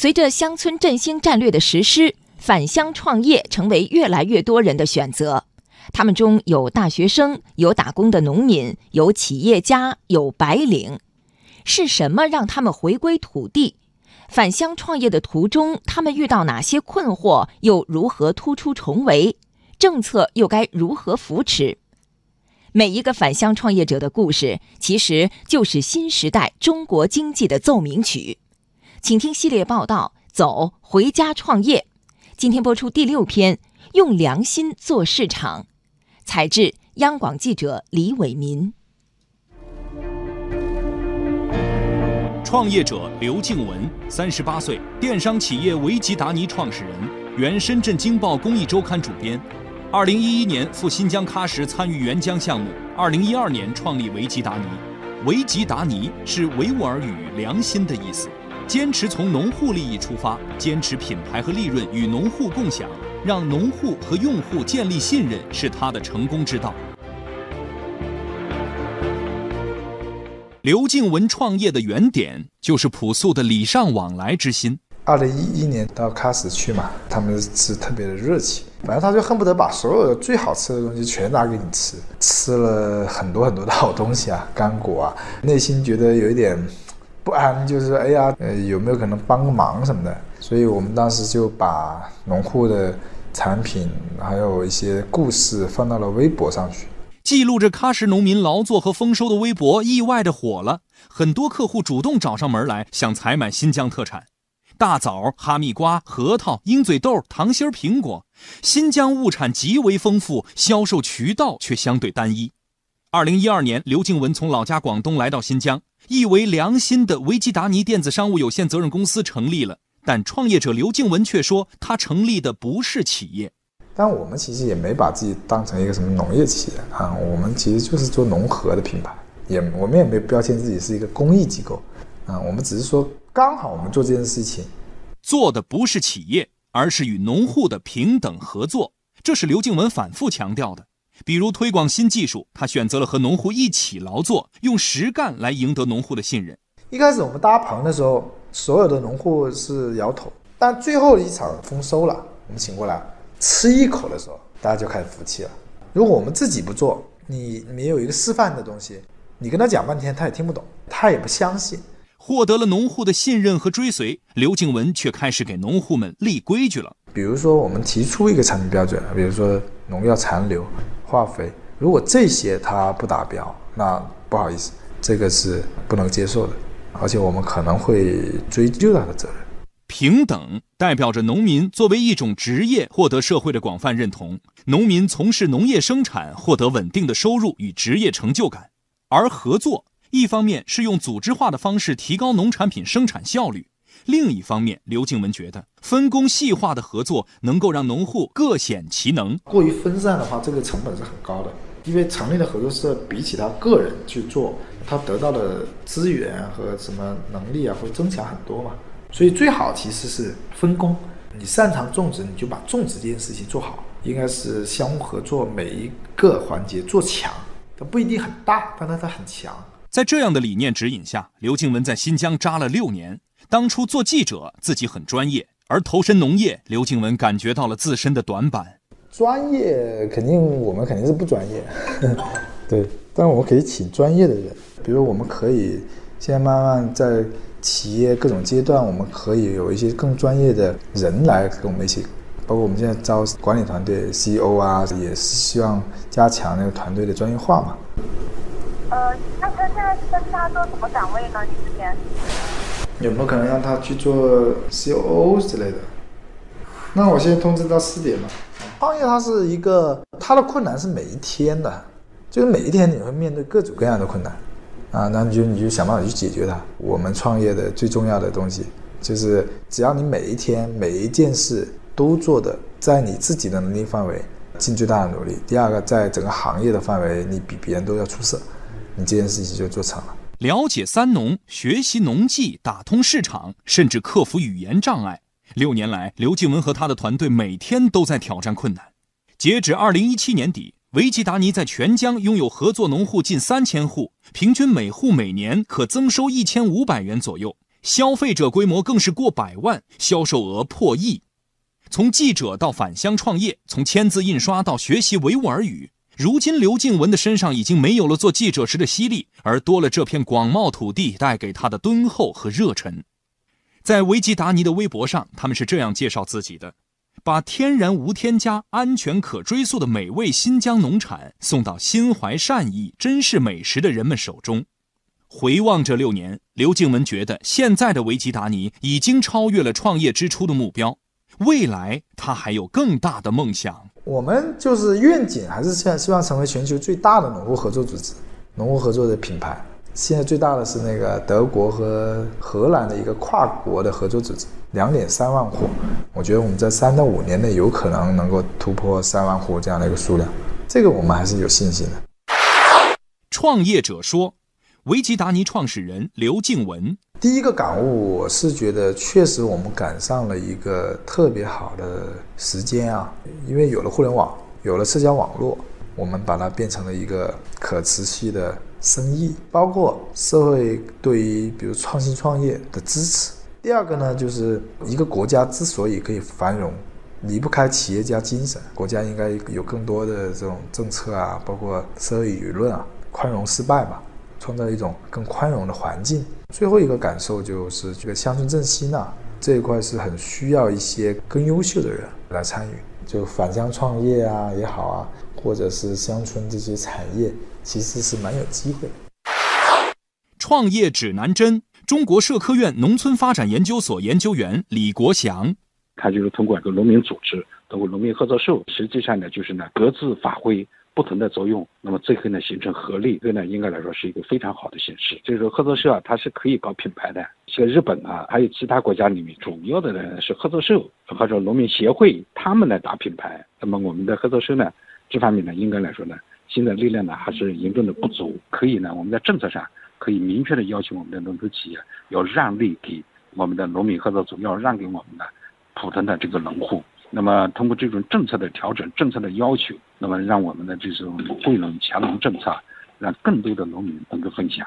随着乡村振兴战略的实施，返乡创业成为越来越多人的选择。他们中有大学生，有打工的农民，有企业家，有白领。是什么让他们回归土地？返乡创业的途中，他们遇到哪些困惑？又如何突出重围？政策又该如何扶持？每一个返乡创业者的故事，其实就是新时代中国经济的奏鸣曲。请听系列报道《走回家创业》。今天播出第六篇：用良心做市场。采制：央广记者李伟民。创业者刘静文，三十八岁，电商企业维吉达尼创始人，原深圳经报公益周刊主编。二零一一年赴新疆喀什参与援疆项目，二零一二年创立维吉达尼。维吉达尼是维吾尔语“良心”的意思，坚持从农户利益出发，坚持品牌和利润与农户共享，让农户和用户建立信任，是他的成功之道。刘静文创业的原点就是朴素的礼尚往来之心。二零一一年到喀什去嘛，他们是特别的热情，反正他就恨不得把所有的最好吃的东西全拿给你吃，吃了很多很多的好东西啊，干果啊，内心觉得有一点不安，就是哎呀，呃，有没有可能帮个忙什么的？所以我们当时就把农户的产品还有一些故事放到了微博上去。记录着喀什农民劳作和丰收的微博意外的火了，很多客户主动找上门来，想采买新疆特产，大枣、哈密瓜、核桃、鹰嘴豆、糖心苹果。新疆物产极为丰富，销售渠道却相对单一。二零一二年，刘静文从老家广东来到新疆，意为良心的维基达尼电子商务有限责任公司成立了，但创业者刘静文却说，他成立的不是企业。但我们其实也没把自己当成一个什么农业企业啊，我们其实就是做农合的品牌，也我们也没标签自己是一个公益机构啊，我们只是说刚好我们做这件事情，做的不是企业，而是与农户的平等合作，这是刘静文反复强调的。比如推广新技术，他选择了和农户一起劳作，用实干来赢得农户的信任。一开始我们搭棚的时候，所有的农户是摇头，但最后一场丰收了，我们请过来。吃一口的时候，大家就开始服气了。如果我们自己不做，你没有一个示范的东西，你跟他讲半天，他也听不懂，他也不相信。获得了农户的信任和追随，刘静文却开始给农户们立规矩了。比如说，我们提出一个产品标准，比如说农药残留、化肥，如果这些它不达标，那不好意思，这个是不能接受的，而且我们可能会追究他的责任。平等代表着农民作为一种职业获得社会的广泛认同，农民从事农业生产获得稳定的收入与职业成就感。而合作，一方面是用组织化的方式提高农产品生产效率，另一方面，刘静文觉得分工细化的合作能够让农户各显其能。过于分散的话，这个成本是很高的，因为成立的合作社比起他个人去做，他得到的资源和什么能力啊，会增强很多嘛。所以最好其实是分工，你擅长种植，你就把种植这件事情做好，应该是相互合作，每一个环节做强。它不一定很大，但它它很强。在这样的理念指引下，刘静文在新疆扎了六年。当初做记者，自己很专业，而投身农业，刘静文感觉到了自身的短板。专业肯定我们肯定是不专业，对，但我们可以请专业的人，比如我们可以现在慢慢在。企业各种阶段，我们可以有一些更专业的人来跟我们一起，包括我们现在招管理团队 CEO 啊，也是希望加强那个团队的专业化嘛。呃，那他现在是跟他做什么岗位呢？你这边有没有可能让他去做 COO 之类的？那我先通知到四点嘛。创业它是一个，它的困难是每一天的，就是每一天你会面对各种各样的困难。啊，那你就你就想办法去解决它。我们创业的最重要的东西，就是只要你每一天每一件事都做的在你自己的能力范围，尽最大的努力。第二个，在整个行业的范围，你比别人都要出色，你这件事情就做成了。了解三农，学习农技，打通市场，甚至克服语言障碍。六年来，刘静文和他的团队每天都在挑战困难。截止二零一七年底。维吉达尼在全疆拥有合作农户近三千户，平均每户每年可增收一千五百元左右。消费者规模更是过百万，销售额破亿。从记者到返乡创业，从签字印刷到学习维吾尔语，如今刘静文的身上已经没有了做记者时的犀利，而多了这片广袤土地带给他的敦厚和热忱。在维吉达尼的微博上，他们是这样介绍自己的：把天然无添加、安全可追溯的美味新疆农产送到心怀善意、珍视美食的人们手中。回望这六年，刘静文觉得现在的维吉达尼已经超越了创业之初的目标。未来他还有更大的梦想。我们就是愿景，还是现在希望成为全球最大的农户合作组织、农户合作的品牌。现在最大的是那个德国和荷兰的一个跨国的合作组织，两点三万户。我觉得我们在三到五年内有可能能够突破三万户这样的一个数量，这个我们还是有信心的。创业者说。维吉达尼创始人刘静文第一个感悟，我是觉得确实我们赶上了一个特别好的时间啊，因为有了互联网，有了社交网络，我们把它变成了一个可持续的生意，包括社会对于比如创新创业的支持。第二个呢，就是一个国家之所以可以繁荣，离不开企业家精神，国家应该有更多的这种政策啊，包括社会舆论啊，宽容失败嘛。创造一种更宽容的环境。最后一个感受就是这个乡村振兴啊这一块是很需要一些更优秀的人来参与。就返乡创业啊也好啊，或者是乡村这些产业，其实是蛮有机会。创业指南针，中国社科院农村发展研究所研究员李国祥，他就是通过一个农民组织，通过农民合作社，实际上呢就是呢各自发挥。不同的作用，那么最后呢形成合力，这呢应该来说是一个非常好的形式。就是说合作社啊，它是可以搞品牌的，像日本啊，还有其他国家里面，主要的呢是合作社或者农民协会，他们来打品牌。那么我们的合作社呢，这方面呢应该来说呢，现在力量呢还是严重的不足。可以呢，我们在政策上可以明确的要求我们的农村企业要让利给我们的农民合作组，要让给我们的普通的这个农户。那么，通过这种政策的调整、政策的要求，那么让我们的这种惠农强农政策，让更多的农民能够分享。